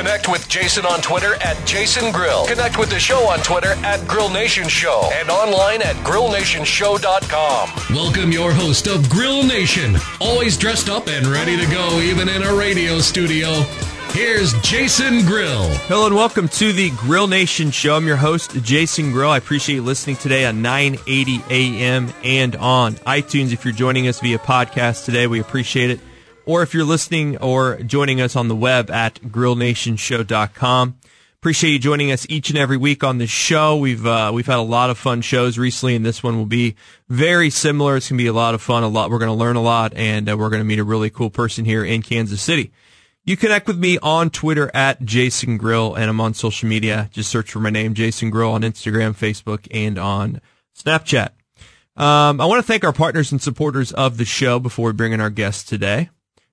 Connect with Jason on Twitter at Jason Grill. Connect with the show on Twitter at Grill Nation Show and online at grillnationshow.com. Welcome your host of Grill Nation, always dressed up and ready to go, even in a radio studio. Here's Jason Grill. Hello and welcome to the Grill Nation Show. I'm your host, Jason Grill. I appreciate you listening today on 980 AM and on iTunes. If you're joining us via podcast today, we appreciate it. Or if you're listening or joining us on the web at grillnationshow.com. Appreciate you joining us each and every week on the show. We've uh, we've had a lot of fun shows recently, and this one will be very similar. It's gonna be a lot of fun. A lot. We're gonna learn a lot, and uh, we're gonna meet a really cool person here in Kansas City. You connect with me on Twitter at Jason Grill, and I'm on social media. Just search for my name, Jason Grill, on Instagram, Facebook, and on Snapchat. Um, I want to thank our partners and supporters of the show before we bring in our guests today.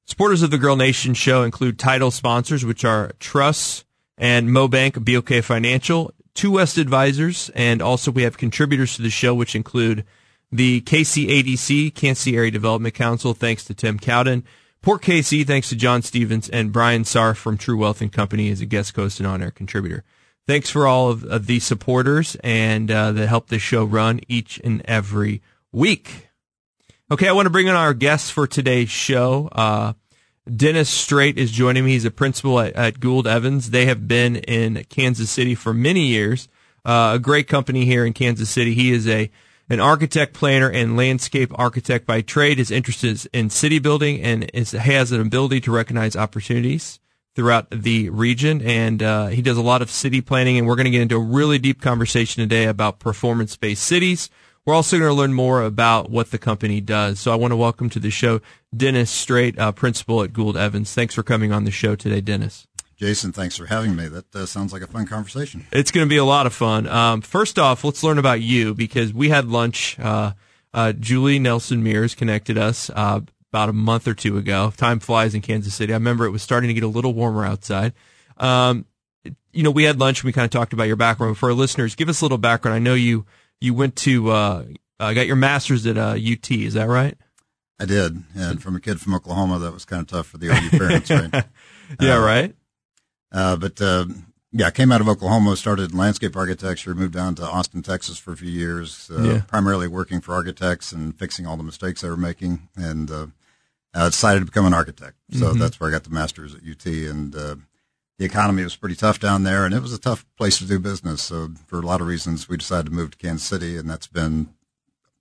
Supporters of the Grill Nation show include title sponsors, which are Truss and Mobank BOK Financial, Two West Advisors, and also we have contributors to the show, which include the KCADC, Kansas City Area Development Council, thanks to Tim Cowden, Port KC, thanks to John Stevens, and Brian Sarr from True Wealth and Company as a guest host and on-air contributor. Thanks for all of, of these supporters and uh, that help this show run each and every week. Okay, I want to bring in our guests for today's show. Uh, Dennis Straight is joining me. He's a principal at, at Gould Evans. They have been in Kansas City for many years. Uh, a great company here in Kansas City. He is a an architect, planner, and landscape architect by trade. His interest is in city building and is, has an ability to recognize opportunities throughout the region. And uh, he does a lot of city planning. And we're going to get into a really deep conversation today about performance-based cities. We're also going to learn more about what the company does. So I want to welcome to the show Dennis Straight, uh, principal at Gould Evans. Thanks for coming on the show today, Dennis. Jason, thanks for having me. That uh, sounds like a fun conversation. It's going to be a lot of fun. Um, first off, let's learn about you because we had lunch. Uh, uh, Julie Nelson Mears connected us uh, about a month or two ago. Time flies in Kansas City. I remember it was starting to get a little warmer outside. Um, you know, we had lunch and we kind of talked about your background. For our listeners, give us a little background. I know you you went to uh, uh, got your master's at UT. Is that right? I did, and from a kid from Oklahoma, that was kind of tough for the OU parents, right? yeah, right. Uh, but uh, yeah, I came out of Oklahoma, started in landscape architecture, moved down to Austin, Texas for a few years, uh, Yeah. primarily working for architects and fixing all the mistakes they were making, and uh, I decided to become an architect. So Mhm. that's where I got the master's at UT, and uh, the economy was pretty tough down there, and it was a tough place to do business. So for a lot of reasons, we decided to move to Kansas City, and that's been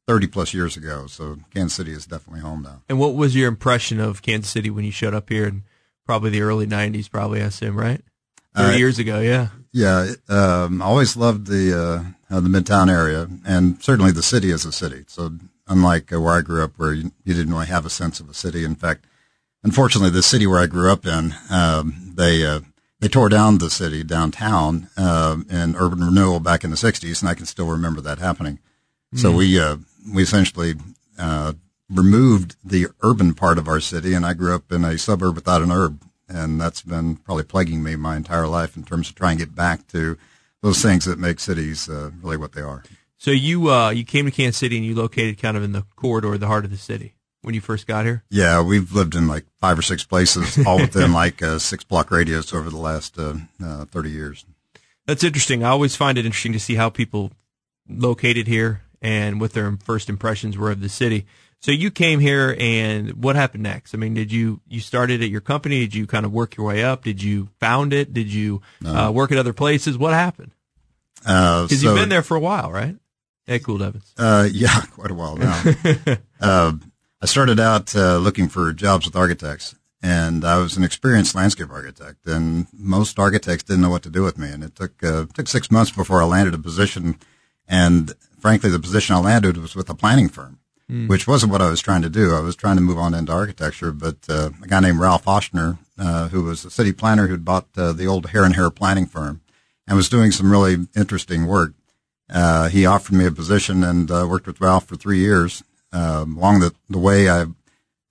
30 plus years ago. So Kansas City is definitely home now. And what was your impression of Kansas City when you showed up here in probably the early '90s? Probably, I assume, right? Uh, years ago, yeah. Yeah, um, I always loved the uh, uh, the Midtown area, and certainly the city as a city. So unlike uh, where I grew up, where you, you didn't really have a sense of a city. In fact, unfortunately, the city where I grew up in, um, they uh, they tore down the city downtown um, in urban renewal back in the '60s, and I can still remember that happening. So Mhm. we uh, we essentially uh, removed the urban part of our city, and I grew up in a suburb without an herb, and that's been probably plaguing me my entire life in terms of trying to get back to those things that make cities uh, really what they are. So you uh, you came to Kansas City and you located kind of in the corridor, the heart of the city, when you first got here. Yeah, we've lived in like five or six places, all within like a six block radius over the last uh, uh, thirty years. That's interesting. I always find it interesting to see how people located here and what their first impressions were of the city. So you came here, and what happened next? I mean, did you you started at your company? Did you kind of work your way up? Did you found it? Did you uh, work at other places? What happened? Uh, Because so- you've been there for a while, right? At Gould Evans. Uh, yeah, quite a while now. I started out uh, looking for jobs with architects, and I was an experienced landscape architect, and most architects didn't know what to do with me. And it took uh, took six months before I landed a position, and frankly, the position I landed was with a planning firm. mm. which wasn't what I was trying to do. I was trying to move on into architecture, but uh, a guy named Ralph Oshner, uh, who was a city planner who'd bought uh, the old Hare and Hare planning firm and was doing some really interesting work. Uh, he offered me a position and uh, worked with Ralph for three years. Um, along the, the way, I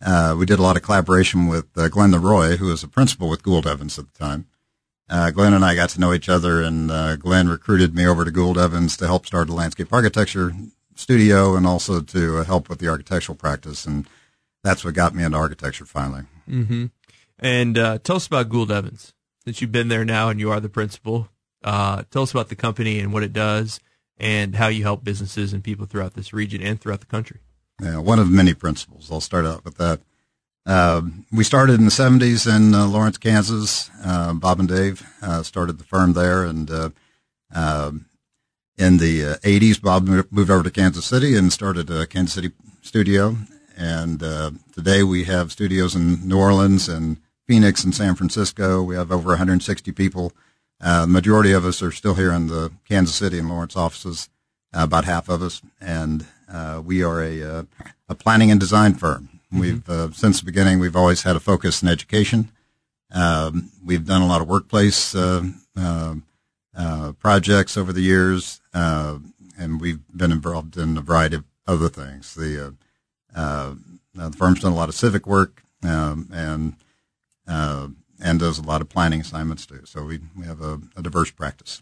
uh, we did a lot of collaboration with Glenn Leroy, who was a principal with Gould Evans at the time. Glenn and I got to know each other, and Glenn recruited me over to Gould Evans to help start a landscape architecture studio and also to help with the architectural practice. And that's what got me into architecture finally. Mm-hmm. And uh, tell us about Gould Evans, since you've been there now and you are the principal. Uh, tell us about the company and what it does and how you help businesses and people throughout this region and throughout the country. Yeah, one of many principles. I'll start out with that. Uh, we started in the 70s in uh, Lawrence, Kansas. Uh, Bob and Dave uh, started the firm there, and uh, um, in the 80s, Bob moved over to Kansas City and started a Kansas City studio. And today we have studios in New Orleans and Phoenix and San Francisco. We have over 160 people uh, the majority of us are still here in the Kansas City and Lawrence offices, uh, about half of us, and uh, we are a, uh, a planning and design firm. Mm-hmm. We've uh, since the beginning we've always had a focus in education. Um, we've done a lot of workplace uh, projects over the years, and we've been involved in a variety of other things. The the firm's done a lot of civic work um, and and does a lot of planning assignments too. So we, we have a, a diverse practice.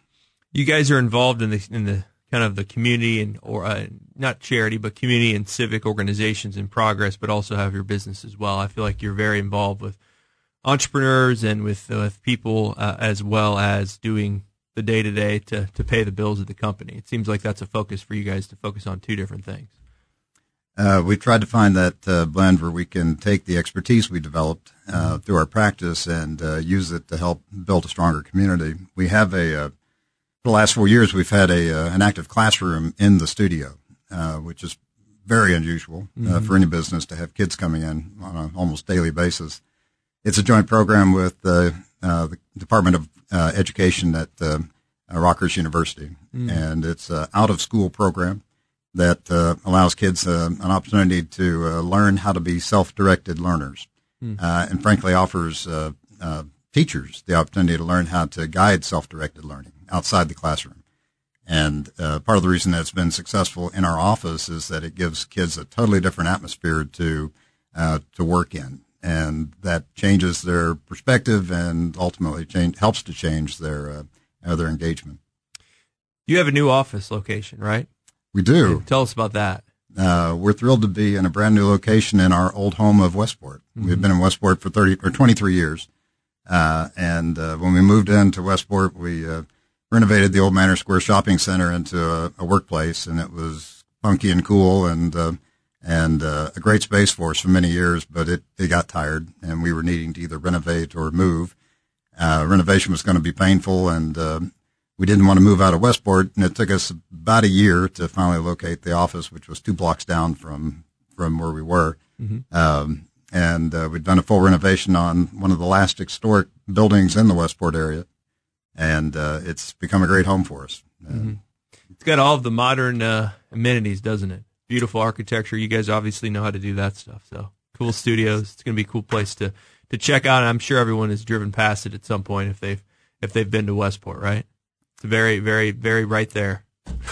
You guys are involved in the in the kind of the community and or uh, not charity but community and civic organizations in progress, but also have your business as well. I feel like you're very involved with entrepreneurs and with uh, with people uh, as well as doing the day to day to to pay the bills of the company. It seems like that's a focus for you guys to focus on two different things. Uh, we tried to find that uh, blend where we can take the expertise we developed uh, through our practice and use it to help build a stronger community. We have a, the last four years, we've had a uh, an active classroom in the studio, which is very unusual mm-hmm. for any business to have kids coming in on an almost daily basis. It's a joint program with the Department of Education at Rockhurst University, mm-hmm. and it's an out of school program that uh, allows kids uh, an opportunity to uh, learn how to be self-directed learners, mm. and frankly offers uh, uh, teachers the opportunity to learn how to guide self-directed learning outside the classroom. And part of the reason that it's been successful in our office is that it gives kids a totally different atmosphere to to work in, and that changes their perspective and ultimately change, helps to change their their engagement. You have a new office location, right? We do. Tell us about that. Uh, we're thrilled to be in a brand new location in our old home of Westport. Mm-hmm. We've been in Westport for 30 or 23 years. Uh, and uh, when we moved into Westport, we uh, renovated the old Manor Square Shopping Center into a, a workplace, and it was funky and cool and uh, and uh, a great space for us for many years. But it, it got tired, and we were needing to either renovate or move. renovation was going to be painful, and we didn't want to move out of Westport, and it took us about a year to finally locate the office, which was two blocks down from from where we were. Mm-hmm. Um, and uh, we'd done a full renovation on one of the last historic buildings in the Westport area, and uh, it's become a great home for us. Mm-hmm. It's got all of the modern uh, amenities, doesn't it? Beautiful architecture. You guys obviously know how to do that stuff. So cool studios. It's going to be a cool place to to check out. And I'm sure everyone has driven past it at some point if they've if they've been to Westport, right? It's very, very, very right there.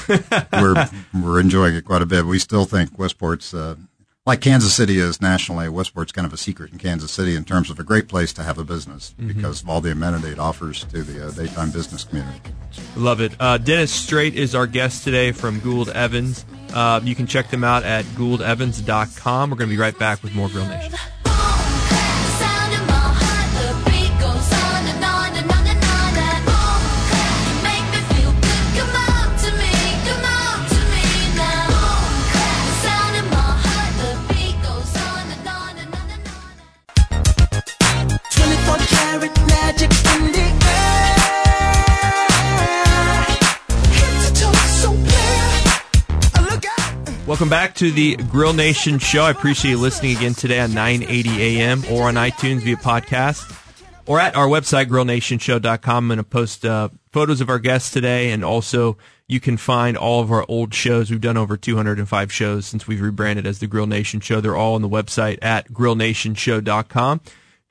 we're we're enjoying it quite a bit. We still think Westport's uh, like Kansas City is nationally. Westport's kind of a secret in Kansas City in terms of a great place to have a business mm-hmm. because of all the amenity it offers to the uh, daytime business community. Love it. Uh, Dennis Straight is our guest today from Gould Evans. Uh, you can check them out at gouldevans.com. We're going to be right back with more Grill Nation. Welcome back to the Grill Nation show. I appreciate you listening again today on 980 AM or on iTunes via podcast. or at our website, grillnationshow.com. I'm going to post uh, photos of our guests today, and also you can find all of our old shows. We've done over 205 shows since we've rebranded as the Grill Nation Show. They're all on the website at grillnationshow.com.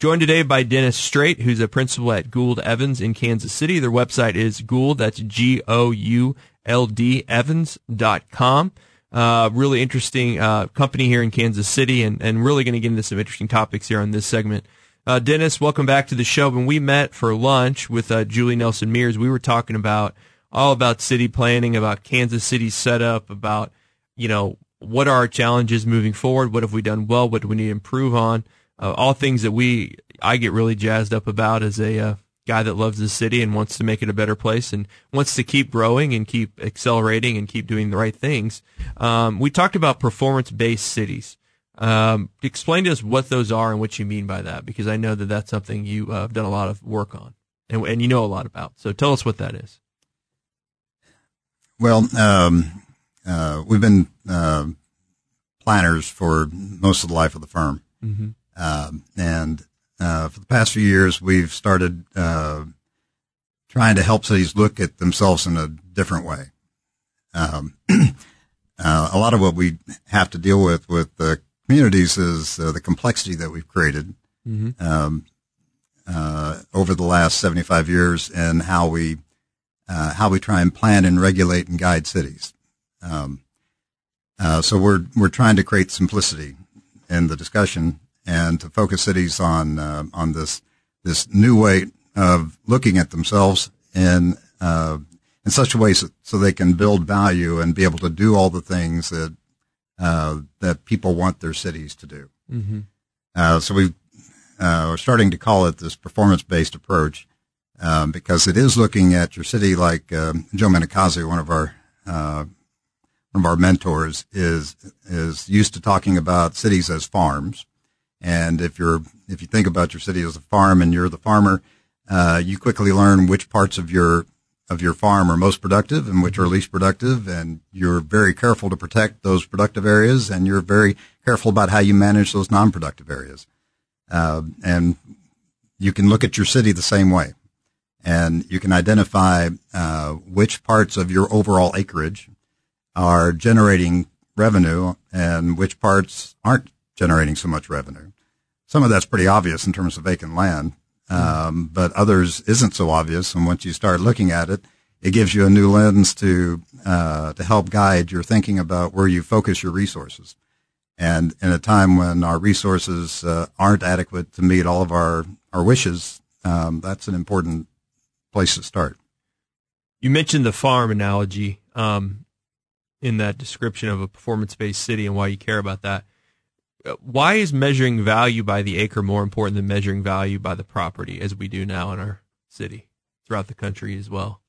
Joined today by Dennis Straight, who's a principal at Gould Evans in Kansas City. Their website is Gould, that's G O U L D Evans.com. Uh, really interesting uh, company here in Kansas City, and, and really going to get into some interesting topics here on this segment. Uh, Dennis, welcome back to the show. When we met for lunch with uh, Julie Nelson Mears, we were talking about all about city planning, about Kansas City's setup, about you know what are our challenges moving forward, what have we done well, what do we need to improve on uh, all things that we I get really jazzed up about as a uh, guy that loves the city and wants to make it a better place and wants to keep growing and keep accelerating and keep doing the right things. Um, we talked about performance based cities. Um, explain to us what those are and what you mean by that, because I know that that's something you uh, have done a lot of work on and, and you know a lot about. So tell us what that is. Well, um, uh, we've been uh, planners for most of the life of the firm. Mm-hmm. Um, and uh, for the past few years, we've started uh, trying to help cities look at themselves in a different way. Um, uh, a lot of what we have to deal with with the communities is uh, the complexity that we've created mm-hmm. um, uh, over the last 75 years and how we uh, how we try and plan and regulate and guide cities. Um, so we're we're trying to create simplicity in the discussion and to focus cities on uh, on this this new way of looking at themselves in uh, in such a way so, so, they can build value and be able to do all the things that uh, that people want their cities to do. Mm-hmm. Uh, so we uh, we're starting to call it this performance based approach um, because it is looking at your city like um, Joe Minicozzi, one of our uh, one of our mentors, is is used to talking about cities as farms and if you're, if you think about your city as a farm and you're the farmer, uh, you quickly learn which parts of your, of your farm are most productive and which are least productive. And you're very careful to protect those productive areas and you're very careful about how you manage those non-productive areas. Uh, and you can look at your city the same way and you can identify, uh, which parts of your overall acreage are generating revenue and which parts aren't generating so much revenue. Some of that's pretty obvious in terms of vacant land, um, but others isn't so obvious. And once you start looking at it, it gives you a new lens to uh, to help guide your thinking about where you focus your resources. And in a time when our resources uh, aren't adequate to meet all of our our wishes, um, that's an important place to start. You mentioned the farm analogy um, in that description of a performance based city and why you care about that why is measuring value by the acre more important than measuring value by the property as we do now in our city throughout the country as well?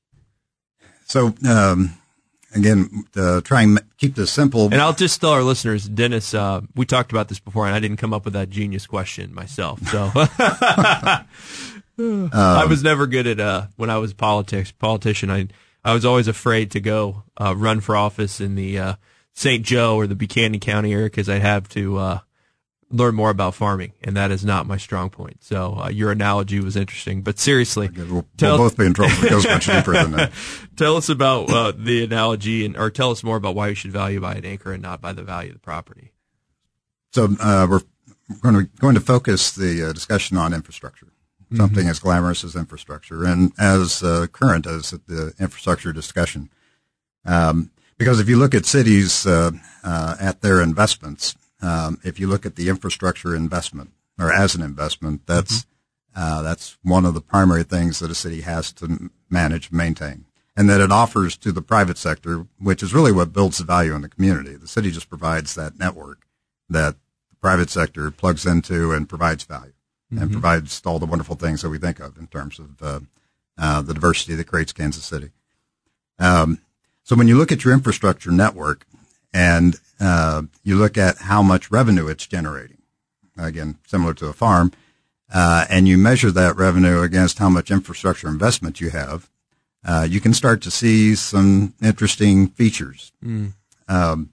So, um, again, uh, try and keep this simple. And I'll just tell our listeners, Dennis, uh, we talked about this before, and I didn't come up with that genius question myself. So um, I was never good at uh, when I was politics politician. I I was always afraid to go uh, run for office in the uh, St. Joe or the Buchanan County area because I'd have to uh, learn more about farming, and that is not my strong point. So uh, your analogy was interesting, but seriously, we'll, tell, we'll both be in trouble. It goes much deeper than that. tell us about uh, the analogy, and or tell us more about why you should value by an acre and not by the value of the property. So uh, we're going to going to focus the uh, discussion on infrastructure. Mm-hmm. Something mm-hmm. as glamorous as infrastructure, and as uh, current as the infrastructure discussion. Um, because if you look at cities uh, uh, at their investments, um, if you look at the infrastructure investment or as an investment, that's mm-hmm. uh, that's one of the primary things that a city has to manage and maintain, and that it offers to the private sector, which is really what builds the value in the community. The city just provides that network that the private sector plugs into and provides value mm-hmm. and provides all the wonderful things that we think of in terms of uh, uh, the diversity that creates Kansas City. Um, so when you look at your infrastructure network and uh, you look at how much revenue it's generating, again, similar to a farm, uh, and you measure that revenue against how much infrastructure investment you have, uh, you can start to see some interesting features. Mm. Um,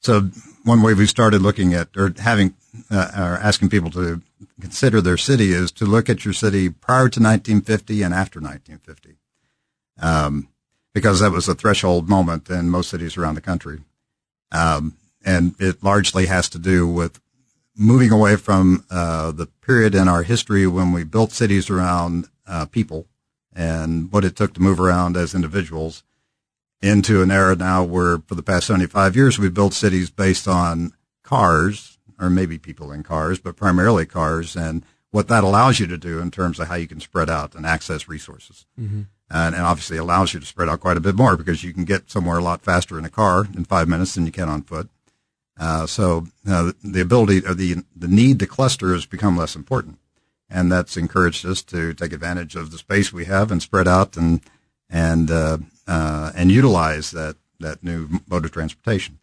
so one way we started looking at or having uh, are asking people to consider their city is to look at your city prior to 1950 and after 1950, um, because that was a threshold moment in most cities around the country, um, and it largely has to do with moving away from uh, the period in our history when we built cities around uh, people and what it took to move around as individuals into an era now where for the past 75 years we've built cities based on cars or maybe people in cars, but primarily cars and what that allows you to do in terms of how you can spread out and access resources. Mm-hmm. And, and, obviously allows you to spread out quite a bit more because you can get somewhere a lot faster in a car in five minutes than you can on foot. Uh, so uh, the ability or the the need to cluster has become less important, and that's encouraged us to take advantage of the space we have and spread out and and uh, uh and utilize that that new mode of transportation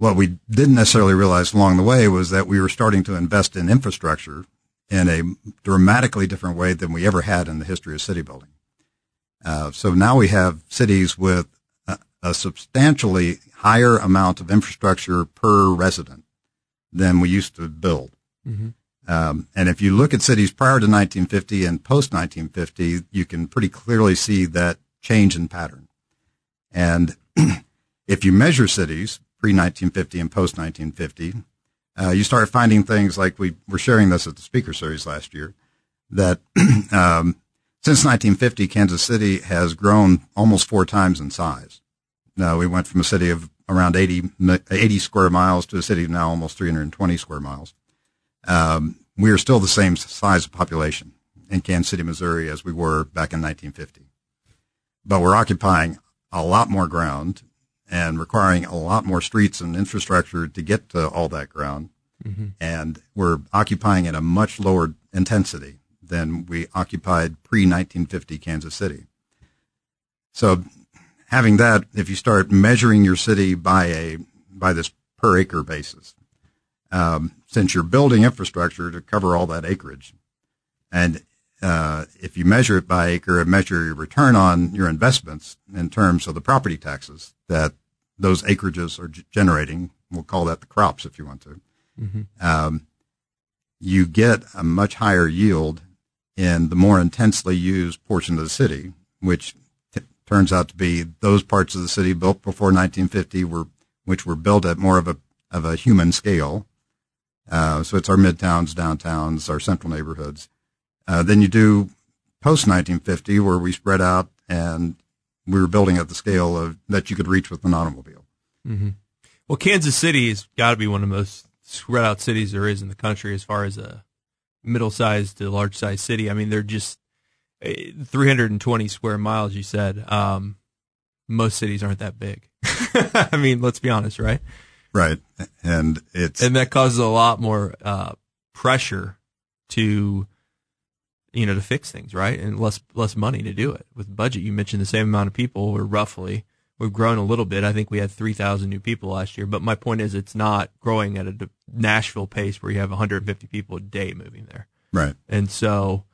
what we didn't necessarily realize along the way was that we were starting to invest in infrastructure in a dramatically different way than we ever had in the history of city building. Uh, so now we have cities with a, a, substantially higher amount of infrastructure per resident than we used to build. Mm-hmm. Um, and if you look at cities prior to 1950 and post 1950, you can pretty clearly see that change in pattern. And if you measure cities pre 1950 and post 1950, uh, you start finding things like we were sharing this at the speaker series last year that um, since 1950, Kansas City has grown almost four times in size. Now we went from a city of around 80, 80 square miles to a city now almost 320 square miles. Um, we are still the same size of population in Kansas City, Missouri as we were back in 1950. But we're occupying a lot more ground and requiring a lot more streets and infrastructure to get to all that ground. Mm-hmm. And we're occupying at a much lower intensity than we occupied pre 1950 Kansas City. So having that, if you start measuring your city by a, by this per acre basis, um, since you're building infrastructure to cover all that acreage, and uh, if you measure it by acre and measure your return on your investments in terms of the property taxes that those acreages are g- generating, we'll call that the crops if you want to, mm-hmm. um, you get a much higher yield in the more intensely used portion of the city, which t- turns out to be those parts of the city built before 1950 were, which were built at more of a of a human scale. Uh, so it's our midtowns, downtowns, our central neighborhoods. Uh, then you do post 1950, where we spread out and we were building at the scale of that you could reach with an automobile. Mm-hmm. Well, Kansas City has got to be one of the most spread out cities there is in the country as far as a middle sized to large sized city. I mean, they're just eh, 320 square miles. You said um, most cities aren't that big. I mean, let's be honest, right? Right, and it's and that causes a lot more uh, pressure to you know, to fix things, right? And less less money to do it. With budget, you mentioned the same amount of people, or roughly. We've grown a little bit. I think we had 3,000 new people last year. But my point is, it's not growing at a Nashville pace where you have 150 people a day moving there. Right. And so,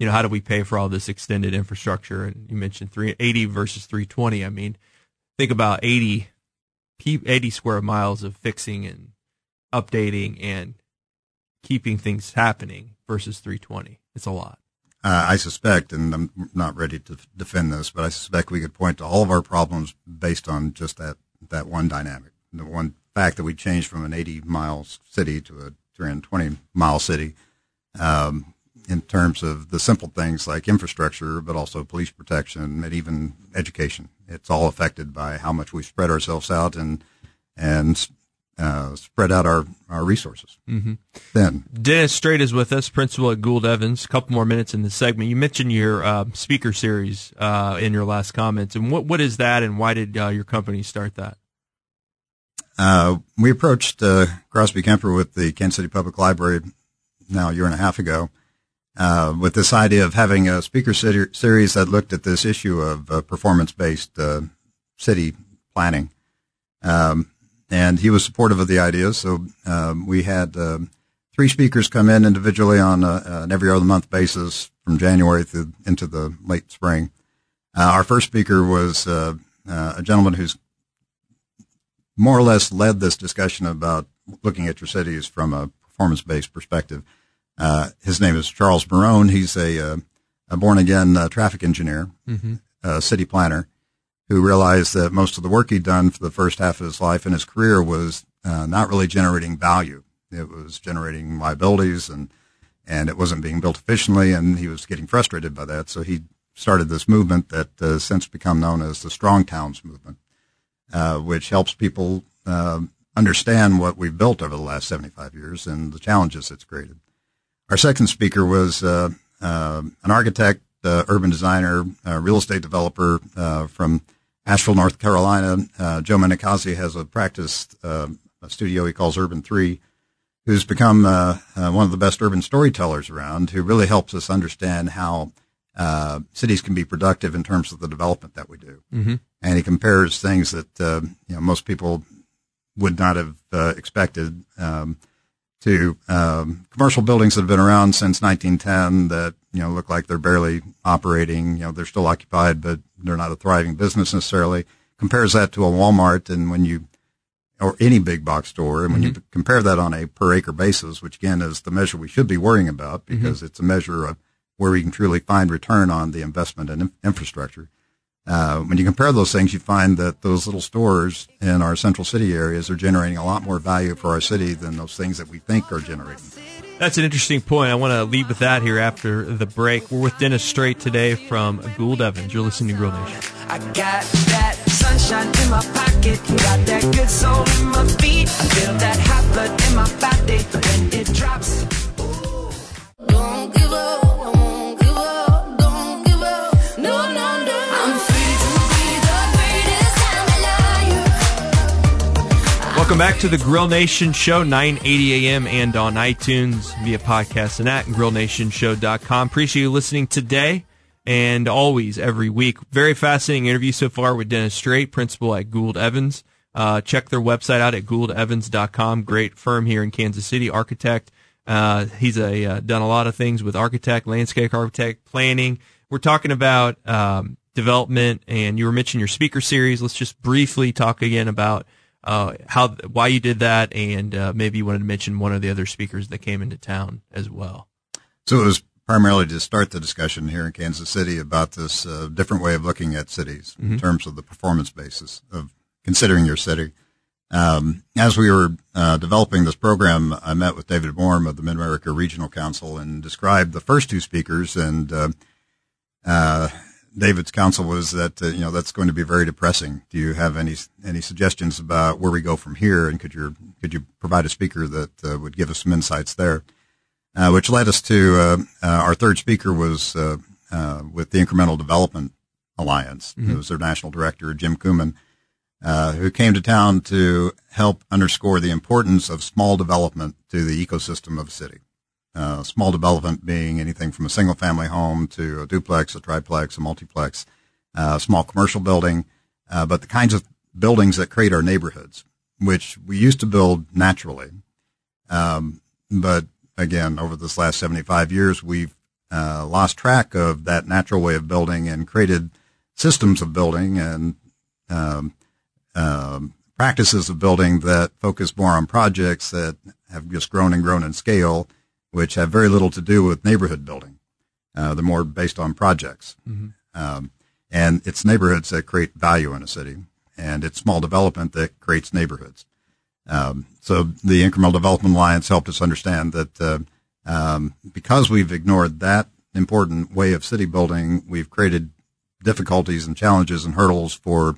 you know, how do we pay for all this extended infrastructure? And you mentioned 380 versus 320. I mean, think about 80, 80 square miles of fixing and updating and keeping things happening versus 320. It's a lot. Uh, I suspect, and I'm not ready to defend this, but I suspect we could point to all of our problems based on just that that one dynamic, the one fact that we changed from an 80 mile city to a 320 mile city. Um, in terms of the simple things like infrastructure, but also police protection and even education. It's all affected by how much we spread ourselves out and and uh, spread out our, our resources. Mm-hmm. Then Dennis Strait is with us, principal at Gould Evans. A couple more minutes in the segment. You mentioned your uh, speaker series uh, in your last comments, and what what is that, and why did uh, your company start that? Uh, we approached uh, Crosby Kemper with the Kansas City Public Library now a year and a half ago. with this idea of having a speaker series that looked at this issue of performance-based city planning, um, and he was supportive of the idea. So um, we had um, three speakers come in individually on a, an every other month basis from January through into the late spring. Uh, our first speaker was uh, uh, a gentleman who's more or less led this discussion about looking at your cities from a performance-based perspective. Uh, his name is Charles Marohn. He's a, uh, a born again uh, traffic engineer, mm-hmm. city planner, who realized that most of the work he'd done for the first half of his life and his career was uh, not really generating value. It was generating liabilities and and it wasn't being built efficiently, and he was getting frustrated by that. So he started this movement that has uh, since become known as the Strong Towns movement, uh, which helps people uh, understand what we've built over the last 75 years and the challenges it's created. Our second speaker was uh, uh, an architect, urban designer, real estate developer from Asheville, North Carolina. Joe Minicozzi has a practice a studio he calls Urban Three who's become uh, uh, one of the best urban storytellers around, who really helps us understand how uh, cities can be productive in terms of the development that we do. Mm-hmm. And he compares things that uh, you know most people would not have uh, expected um, to um, commercial buildings that have been around since 1910 that you know look like they're barely operating. You know they're still occupied, but they're not a thriving business necessarily. Compares that to a Walmart, and when you or any big box store. And when mm-hmm. you compare that on a per acre basis, which again is the measure we should be worrying about mm-hmm. because mm-hmm. it's a measure of where we can truly find return on the investment in infrastructure. Uh, when you compare those things, you find that those little stores in our central city areas are generating a lot more value for our city than those things that we think are generating. That's an interesting point. I want to leave with that here after the break. We're with Dennis Strait today from Gould Evans. You're listening to Grill Nation. I got that sunshine in my pocket, got that good soul in my feet. I feel that hot blood in my body when it drops. Back to the Grill Nation Show, 980 a.m. and on iTunes via podcast and at grillnationshow.com. Appreciate you listening today and always every week. Very fascinating interview so far with Dennis Strait, principal at Gould Evans. Uh, check their website out at gouldevans.com. Great firm here in Kansas City, architect. Uh, he's a, uh, done a lot of things with architect, landscape architect, planning. We're talking about um, development, and you were mentioning your speaker series. Let's just briefly talk again about uh, how why you did that, and uh, maybe you wanted to mention one of the other speakers that came into town as well. So it was primarily to start the discussion here in Kansas City about this uh, different way of looking at cities mm-hmm. in terms of the performance basis of considering your city. Um, as we were uh, developing this program, I met with David Warm of the Mid America Regional Council and described the first two speakers. And uh, uh David's counsel was that uh, you know that's going to be very depressing. Do you have any any suggestions about where we go from here? And could you could you provide a speaker that uh, would give us some insights there? uh, which led us to uh, uh, our third speaker was uh, uh, with the Incremental Development Alliance. Mm-hmm. It was their national director, Jim Kumon, who came to town to help underscore the importance of small development to the ecosystem of a city. Small development being anything from a single family home to a duplex, a triplex, a multiplex, a small commercial building, but the kinds of buildings that create our neighborhoods, which we used to build naturally. Um, but again, over this last 75 years, we've uh, lost track of that natural way of building and created systems of building and um, um, practices of building that focus more on projects that have just grown and grown in scale, which have very little to do with neighborhood building. Uh, they're more based on projects. Mm-hmm. Um, and it's neighborhoods that create value in a city, and it's small development that creates neighborhoods. Um, so the Incremental Development Alliance helped us understand that uh, um, because we've ignored that important way of city building, we've created difficulties and challenges and hurdles for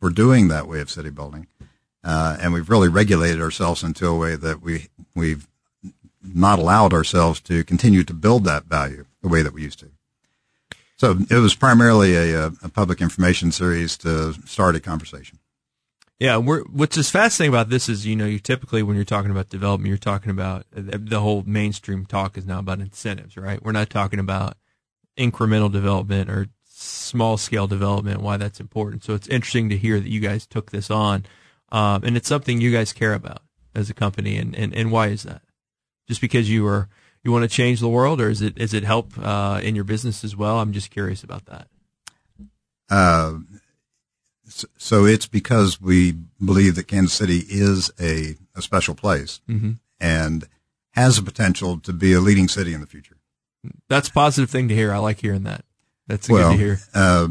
for doing that way of city building, uh, and we've really regulated ourselves into a way that we we've not allowed ourselves to continue to build that value the way that we used to. So it was primarily a, a public information series to start a conversation. Yeah, what's just fascinating about this is, you know, you typically when you're talking about development, you're talking about the whole mainstream talk is now about incentives, right? We're not talking about incremental development or small scale development, why that's important. So it's interesting to hear that you guys took this on, um, and it's something you guys care about as a company, and, and, and why is that? Just because you are you want to change the world, or is it is it help uh, in your business as well? I'm just curious about that. Uh, so it's because we believe that Kansas City is a, a special place. Mm-hmm. And has the potential to be a leading city in the future. That's a positive thing to hear. I like hearing that. That's well, good to hear. Uh,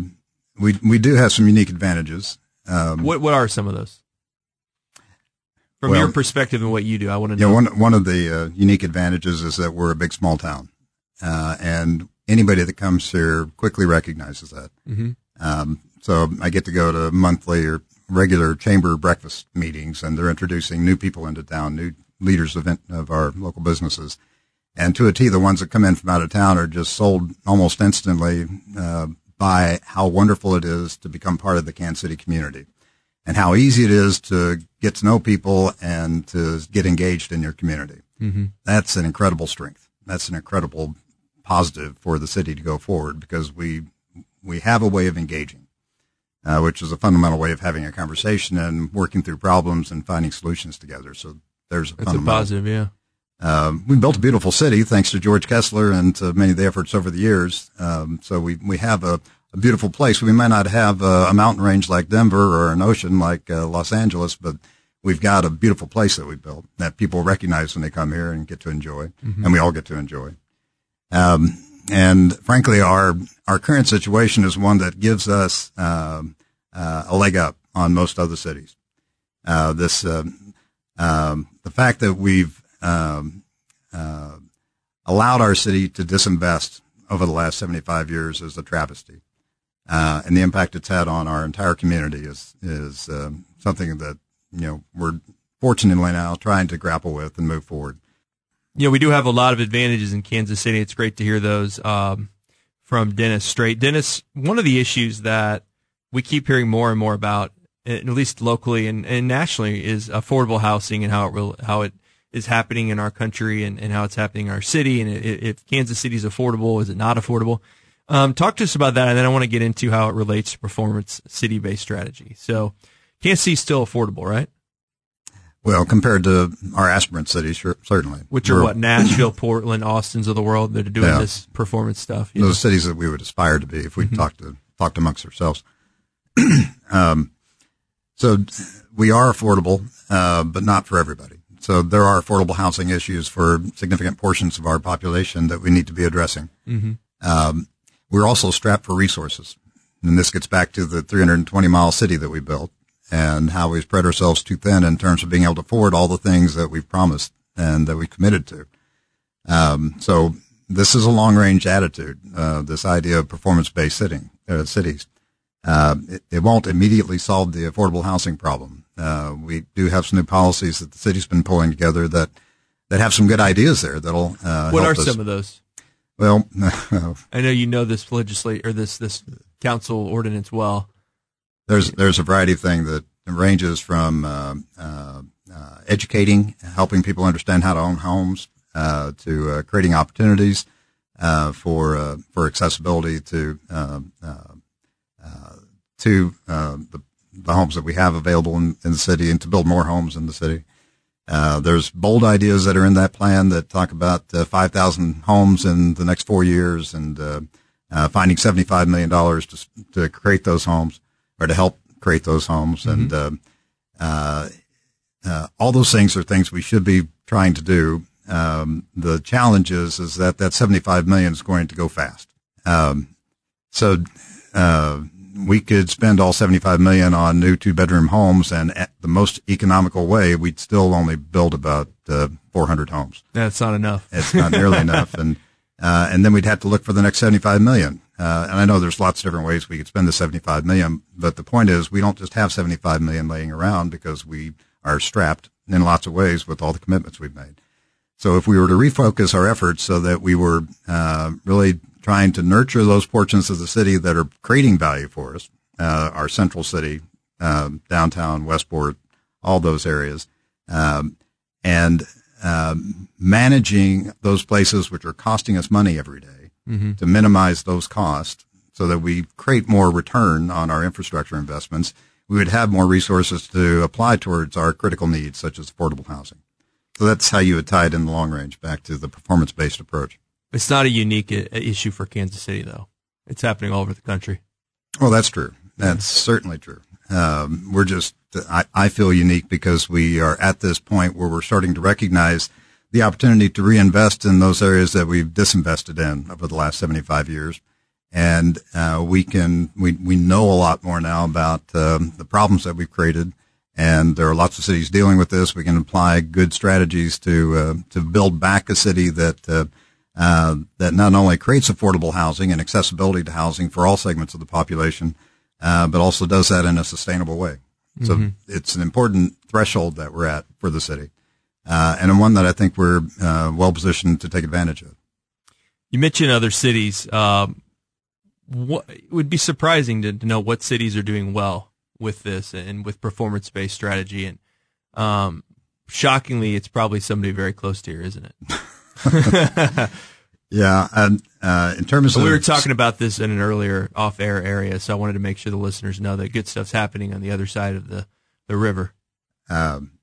we we do have some unique advantages. Um, what what are some of those? From Well- your perspective and what you do, I want to Yeah, know. one one of the uh, unique advantages is that we're a big small town, uh, and anybody that comes here quickly recognizes that. Mm-hmm. Um, so I get to go to monthly or regular chamber breakfast meetings, and they're introducing new people into town, new leaders of, in- of our local businesses. And to a T, the ones that come in from out of town are just sold almost instantly uh, by how wonderful it is to become part of the Kansas City community and how easy it is to get to know people and to get engaged in your community. Mm-hmm. That's an incredible strength. That's an incredible positive for the city to go forward because we we have a way of engaging, uh, which is a fundamental way of having a conversation and working through problems and finding solutions together. So there's a That's a positive, yeah. Um, we built a beautiful city thanks to George Kessler and to many of the efforts over the years. Um, so we, we have a, a beautiful place. We may not have a, a mountain range like Denver or an ocean like uh, Los Angeles, but we've got a beautiful place that we built that people recognize when they come here and get to enjoy, and we all get to enjoy. Um, and frankly, our our current situation is one that gives us um, uh, a leg up on most other cities. Uh, this um, um, the fact that we've um, uh, allowed our city to disinvest over the last 75 years is a travesty. Uh, and the impact it's had on our entire community is, is, um, something that, you know, we're fortunately now trying to grapple with and move forward. know, we do have a lot of advantages in Kansas City. It's great to hear those um, from Dennis Straight. Dennis, one of the issues that we keep hearing more and more about, at least locally and, and nationally, is affordable housing and how it will, how it is happening in our country and, and how it's happening in our city. And if Kansas City is affordable, is it not affordable? Um, talk to us about that, and then I want to get into how it relates to performance city-based strategy. So, Kansas City's still affordable, right? Well, compared to our aspirant cities, sure, certainly. Which are We're- what Nashville, Portland, Austin's of the world that are doing Yeah. this performance stuff. you know? those cities that we would aspire to be if we talked to talked amongst ourselves. um, so we are affordable, uh, but not for everybody. So there are affordable housing issues for significant portions of our population that we need to be addressing. Um, we're also strapped for resources, and this gets back to the 320 mile city that we built and how we spread ourselves too thin in terms of being able to afford all the things that we've promised and that we committed to. Um, so this is a long range attitude. Uh, this idea of performance based sitting uh, cities. Uh, it, it won't immediately solve the affordable housing problem. Uh, we do have some new policies that the city's been pulling together that that have some good ideas there. That'll uh, What are us. some of those? Well, I know you know this legislate or this this council ordinance well. there's there's a variety of things that ranges from uh, uh, uh, educating, helping people understand how to own homes, uh, to uh, creating opportunities uh, for uh, for accessibility to uh, uh, uh, to uh, the, the homes that we have available in, in the city, and to build more homes in the city. Uh, there's bold ideas that are in that plan that talk about uh, 5,000 homes in the next four years and uh, uh, finding $75 million to, to create those homes or to help create those homes. And uh, uh, uh, all those things are things we should be trying to do. Um, the challenge is, is that that 75 million is going to go fast. Um, so uh, we could spend all 75 million on new two bedroom homes and at the most economical way, we'd still only build about uh, 400 homes. That's not enough. It's not nearly enough. And, uh, and then we'd have to look for the next 75 million. Uh, and I know there's lots of different ways we could spend the 75 million, but the point is we don't just have 75 million laying around because we are strapped in lots of ways with all the commitments we've made. So if we were to refocus our efforts so that we were uh, really trying to nurture those portions of the city that are creating value for us, uh, our central city, um, downtown, Westport, all those areas, um, and um, managing those places which are costing us money every day to minimize those costs so that we create more return on our infrastructure investments, we would have more resources to apply towards our critical needs, such as affordable housing. So that's how you would tie it in the long range back to the performance based approach. It's not a unique i- issue for Kansas City, though. It's happening all over the country. Well, that's true. That's certainly true. Um, we're just, I, I feel unique because we are at this point where we're starting to recognize the opportunity to reinvest in those areas that we've disinvested in over the last 75 years. And uh, we can we we know a lot more now about um, the problems that we've created, and there are lots of cities dealing with this. We can apply good strategies to uh, to build back a city that uh, uh, that not only creates affordable housing and accessibility to housing for all segments of the population, uh, but also does that in a sustainable way. Mm-hmm. So it's an important threshold that we're at for the city uh, and one that I think we're uh, well positioned to take advantage of. You mentioned other cities. Um, what, it would be surprising to, to, know what cities are doing well with this and with performance based strategy. And um, shockingly, it's probably somebody very close to here, isn't it? yeah, and uh, in terms of we were talking about this in an earlier off air area, so I wanted to make sure the listeners know that good stuff's happening on the other side of the the river. Um,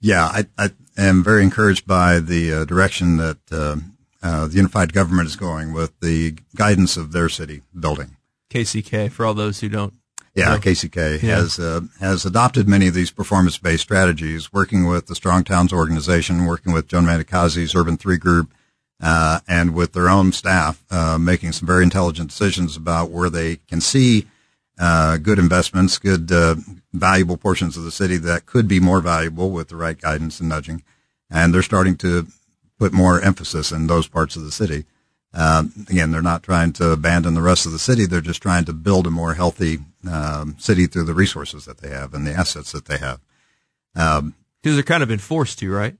yeah, I, I am very encouraged by the uh, direction that uh, uh, the unified government is going with the guidance of their city building. KCK, for all those who don't. Yeah. KCK yeah. has uh, has adopted many of these performance based strategies, working with the Strong Towns organization, working with Joe Minicozzi's Urban Three Group, uh, and with their own staff, uh, making some very intelligent decisions about where they can see uh, good investments, good uh, valuable portions of the city that could be more valuable with the right guidance and nudging. And they're starting to put more emphasis in those parts of the city. Uh, again, they're not trying to abandon the rest of the city. They're just trying to build a more healthy um, city through the resources that they have and the assets that they have. Because um, they're kind of been forced to, right?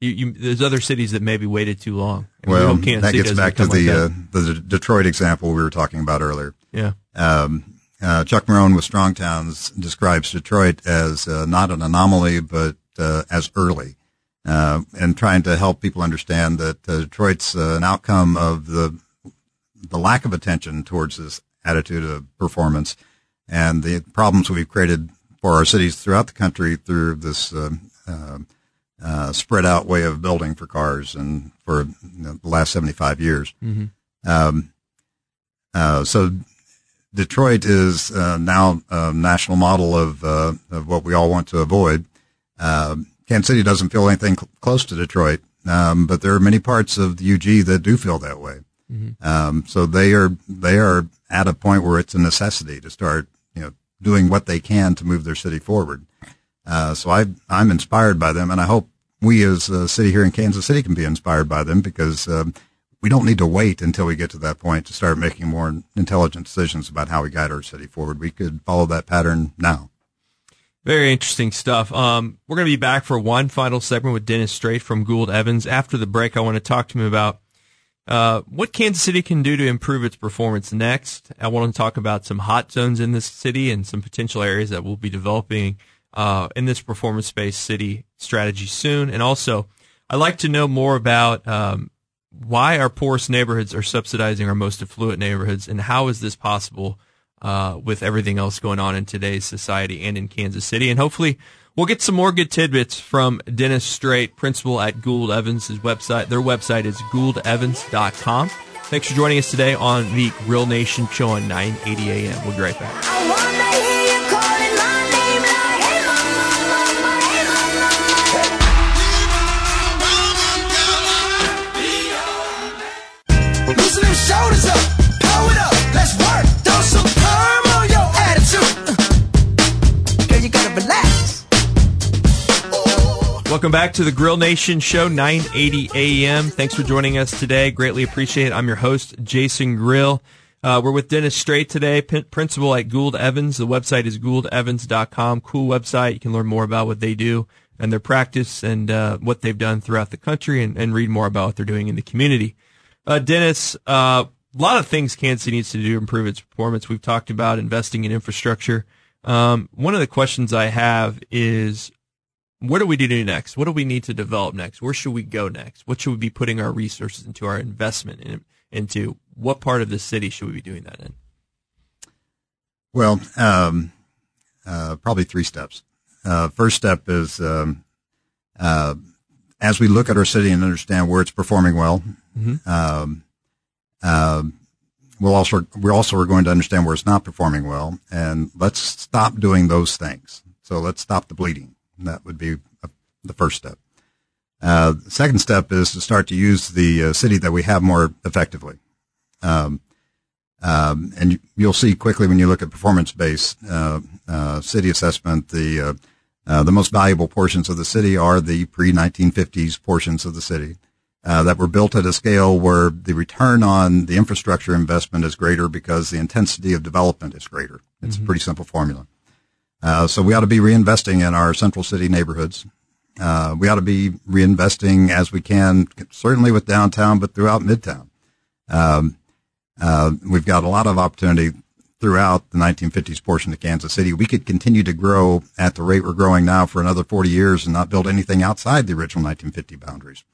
You, you, there's other cities that maybe waited too long. well, that gets back to the like uh, the Detroit example we were talking about earlier. Yeah. Um, uh, Chuck Marohn with Strong Towns describes Detroit as uh, not an anomaly, but uh, as early, uh, and trying to help people understand that uh, Detroit's uh, an outcome of the the lack of attention towards this attitude of performance and the problems we've created for our cities throughout the country through this spread out way of building for cars and for you know, the last 75 years. Mm-hmm. Um, so Detroit is uh, now a national model of, uh, of what we all want to avoid. Uh, Kansas City doesn't feel anything cl- close to Detroit, um, but there are many parts of the UG that do feel that way. Mm-hmm. Um, so they are they are at a point where it's a necessity to start, you know, doing what they can to move their city forward. Uh, so I I'm inspired by them, and I hope we as a city here in Kansas City can be inspired by them because um, we don't need to wait until we get to that point to start making more intelligent decisions about how we guide our city forward. We could follow that pattern now. Very interesting stuff. Um, we're going to be back for one final segment with Dennis Strait from Gould Evans. After the break, I want to talk to him about uh, what Kansas City can do to improve its performance next. I want to talk about some hot zones in this city and some potential areas that we'll be developing uh, in this performance-based city strategy soon. And also, I'd like to know more about um, why our poorest neighborhoods are subsidizing our most affluent neighborhoods, and how is this possible uh, with everything else going on in today's society and in Kansas City? And hopefully, we'll get some more good tidbits from Dennis Strait, principal at Gould Evans' website. Their website is gouldevans.com. Thanks for joining us today on the Grill Nation Show on 980 AM. We'll be right back. Welcome back to the Grill Nation Show, 980 AM. Thanks for joining us today. Greatly appreciate it. I'm your host, Jason Grill. Uh, we're with Dennis Strait today, p- principal at Gould Evans. The website is gouldevans.com. Cool website. You can learn more about what they do and their practice and uh, what they've done throughout the country and, and, read more about what they're doing in the community. Uh, Dennis, uh, a lot of things Kansas City needs to do to improve its performance. We've talked about investing in infrastructure. Um, one of the questions I have is what do we do next? What do we need to develop next? Where should we go next? What should we be putting our resources into, our investment in, into? What part of the city should we be doing that in? Well, um, uh, probably three steps. Uh, first step is um, uh, as we look at our city and understand where it's performing well. Mm-hmm. Um, uh, we'll also we also are going to understand where it's not performing well, and let's stop doing those things. So let's stop the bleeding. That would be a, the first step. Uh, the second step is to start to use the uh, city that we have more effectively. Um, um, and you'll see quickly when you look at performance-based uh, uh, city assessment, the uh, uh, the most valuable portions of the city are the pre-1950s portions of the city uh, that were built at a scale where the return on the infrastructure investment is greater because the intensity of development is greater. It's mm-hmm. a pretty simple formula. Uh, so we ought to be reinvesting in our central city neighborhoods. Uh, we ought to be reinvesting as we can, certainly with downtown, but throughout midtown. Um, uh, we've got a lot of opportunity throughout the 1950s portion of Kansas City. We could continue to grow at the rate we're growing now for another 40 years and not build anything outside the original 1950 boundaries.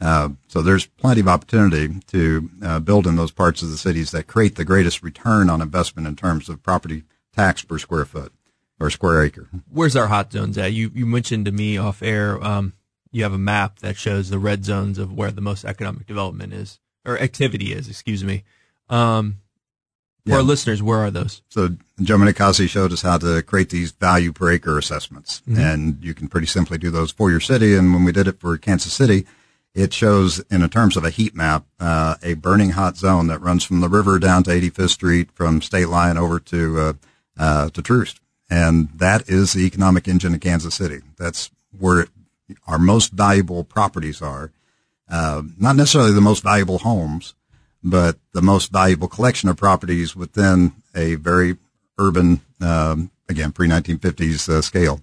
Uh, so there's plenty of opportunity to uh, build in those parts of the cities that create the greatest return on investment in terms of property tax per square foot or square acre. Where's our hot zones at? You you mentioned to me off air. Um, you have a map that shows the red zones of where the most economic development is or activity is. Excuse me. Um, for yeah. our listeners, where are those? So Joe Minicozzi showed us how to create these value per acre assessments, mm-hmm. and you can pretty simply do those for your city. And when we did it for Kansas City, it shows, in terms of a heat map, uh, a burning hot zone that runs from the river down to 85th Street, from State Line over to uh, uh, to Troost, and that is the economic engine of Kansas City. That's where our most valuable properties are. Uh, not necessarily the most valuable homes, but the most valuable collection of properties within a very urban, um, again, pre 1950s uh, scale.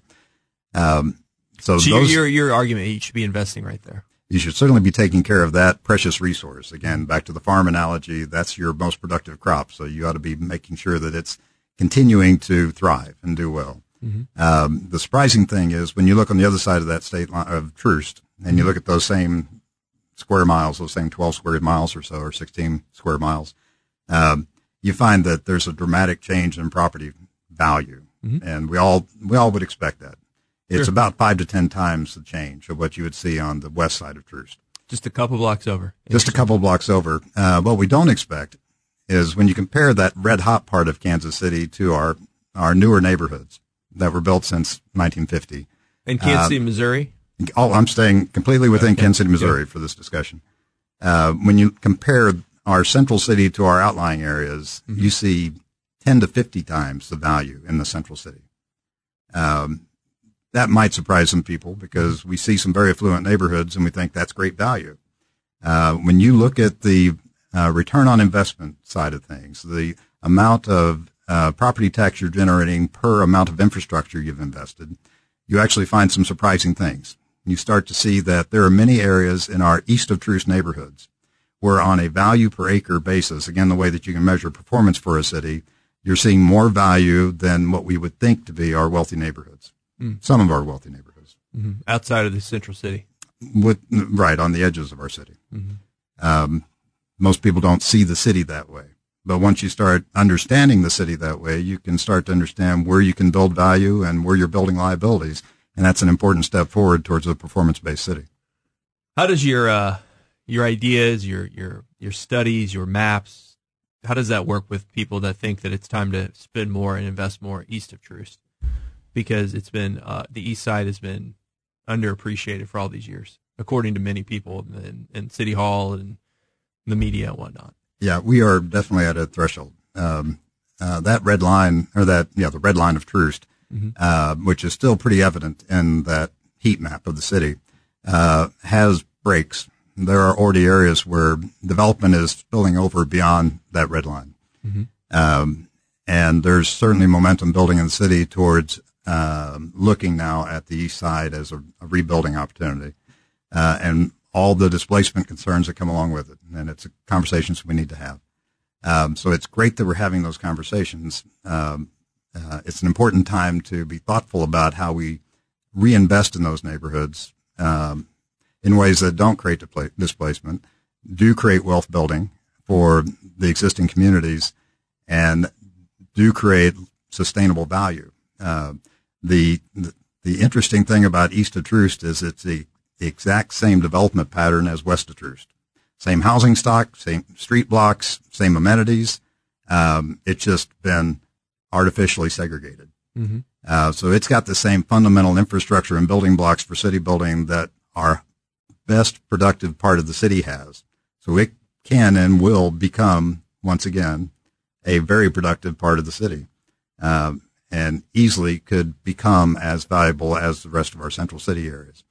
Um, so, so those, your your argument, you should be investing right there. You should certainly be taking care of that precious resource. Again, back to the farm analogy, that's your most productive crop. So you ought to be making sure that it's continuing to thrive and do well. Mm-hmm. Um, the surprising thing is when you look on the other side of that state line of Troost and you look at those same square miles, those same 12 square miles or so, or 16 square miles, um, you find that there's a dramatic change in property value. Mm-hmm. And we all, we all would expect that. It's sure. about five to 10 times the change of what you would see on the west side of Troost. Just a couple blocks over. Just a couple blocks over. Uh, what we don't expect is when you compare that red hot part of Kansas City to our, our newer neighborhoods that were built since 1950. In Kansas uh, City, Missouri? Oh, I'm staying completely within okay. Kansas City, Missouri for this discussion. Uh, when you compare our central city to our outlying areas, mm-hmm. you see 10 to 50 times the value in the central city. Um, that might surprise some people because we see some very affluent neighborhoods and we think that's great value. Uh, when you look at the uh, return on investment side of things, the amount of uh, property tax you're generating per amount of infrastructure you've invested, you actually find some surprising things you start to see that there are many areas in our east of Troost neighborhoods where on a value per acre basis, again, the way that you can measure performance for a city, you're seeing more value than what we would think to be our wealthy neighborhoods. Mm. Some of our wealthy neighborhoods. Mm-hmm. Outside of the central city. With, right, on the edges of our city. Mm-hmm. Um, most people don't see the city that way. But once you start understanding the city that way, you can start to understand where you can build value and where you're building liabilities and that's an important step forward towards a performance-based city. How does your uh, your ideas, your your your studies, your maps, how does that work with people that think that it's time to spend more and invest more east of Troost? Because it's been uh, the east side has been underappreciated for all these years, according to many people in, in City Hall and the media and whatnot. Yeah, we are definitely at a threshold. Um, uh, that red line, or that yeah, the red line of Troost mm-hmm. uh, which is still pretty evident in that heat map of the city, uh, has breaks. There are already areas where development is spilling over beyond that red line. Mm-hmm. Um, and there's certainly momentum building in the city towards uh, looking now at the east side as a, a rebuilding opportunity. Uh, and all the displacement concerns that come along with it. And it's conversations we need to have. Um, so it's great that we're having those conversations. Um, uh, it's an important time to be thoughtful about how we reinvest in those neighborhoods um, in ways that don't create displacement, do create wealth building for the existing communities, and do create sustainable value. Uh, the, the, the interesting thing about East of Troost is it's the exact same development pattern as West of Troost. Same housing stock, same street blocks, same amenities. Um, it's just been artificially segregated. Mm-hmm. Uh, so it's got the same fundamental infrastructure and building blocks for city building that our best productive part of the city has. So it can and will become once again a very productive part of the city. Um, and easily could become as valuable as the rest of our central city areas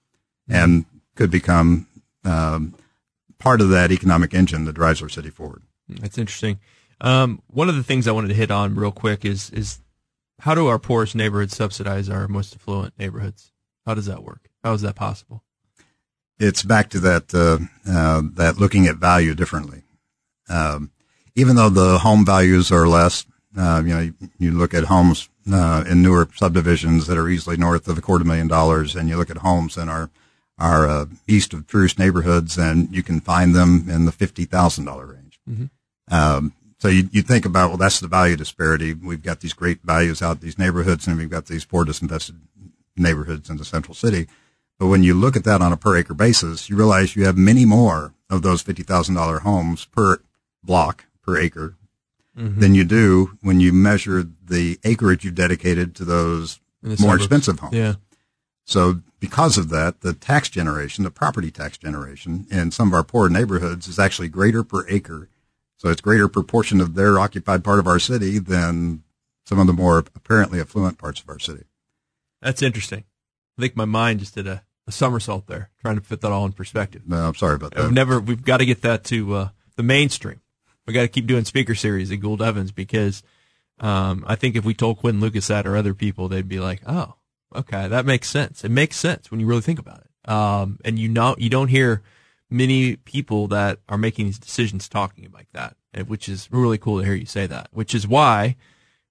and could become um, part of that economic engine that drives our city forward. That's interesting. Um, one of the things I wanted to hit on real quick is is how do our poorest neighborhoods subsidize our most affluent neighborhoods? How does that work? How is that possible? It's back to that uh, uh, that looking at value differently. Um, even though the home values are less, uh, you know, you, you, look at homes uh, in newer subdivisions that are easily north of a quarter million dollars, and you look at homes in our our uh, east of Troost neighborhoods, and you can find them in the fifty thousand dollar range. Mm-hmm. Um, so you, you think about well, that's the value disparity. We've got these great values out these neighborhoods, and we've got these poor disinvested neighborhoods in the central city. But when you look at that on a per acre basis, you realize you have many more of those fifty thousand dollar homes per block per acre mm-hmm. than you do when you measure the acreage you've dedicated to those more suburbs. expensive homes. Yeah. So because of that, the tax generation, the property tax generation in some of our poor neighborhoods is actually greater per acre. So it's greater proportion of their occupied part of our city than some of the more apparently affluent parts of our city. That's interesting. I think my mind just did a, a somersault there, trying to fit that all in perspective. No, I'm sorry about that. We've never, we've got to get that to uh, the mainstream we got to keep doing speaker series at Gould Evans because um, I think if we told Quinton Lucas that or other people, they'd be like, "Oh, okay, that makes sense. It makes sense when you really think about it." Um, and you know, you don't hear many people that are making these decisions talking like that, which is really cool to hear you say that. Which is why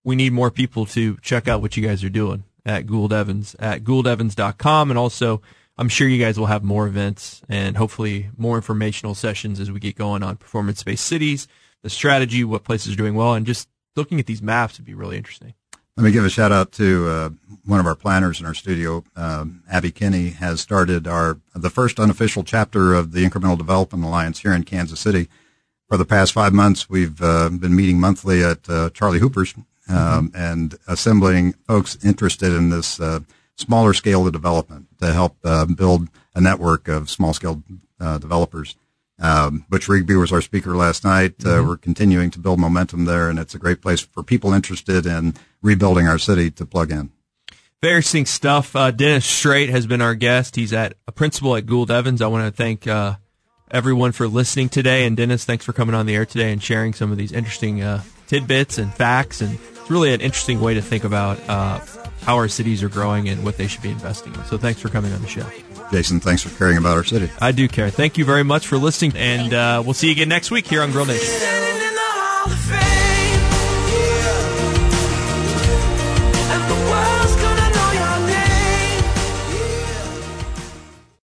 we need more people to check out what you guys are doing at Gould Evans at gouldevans.com and also I'm sure you guys will have more events and hopefully more informational sessions as we get going on performance based cities the strategy, what places are doing well, and just looking at these maps would be really interesting. Let me give a shout out to uh, one of our planners in our studio, um, Abby Kinney, has started our the first unofficial chapter of the Incremental Development Alliance here in Kansas City. For the past five months, we've uh, been meeting monthly at uh, Charlie Hooper's um, mm-hmm. and assembling folks interested in this uh, smaller scale of development to help uh, build a network of small scale uh, developers. Um, Butch Rigby was our speaker last night. Uh, mm-hmm. we're continuing to build momentum there, and it's a great place for people interested in rebuilding our city to plug in. Very interesting stuff. Uh, Dennis Strait has been our guest. He's at a principal at Gould Evans. I want to thank uh, everyone for listening today, and Dennis, thanks for coming on the air today and sharing some of these interesting uh, tidbits and facts. And it's really an interesting way to think about uh, how our cities are growing and what they should be investing in. So thanks for coming on the show. Jason, thanks for caring about our city. I do care. Thank you very much for listening, and uh, we'll see you again next week here on Grill Nation.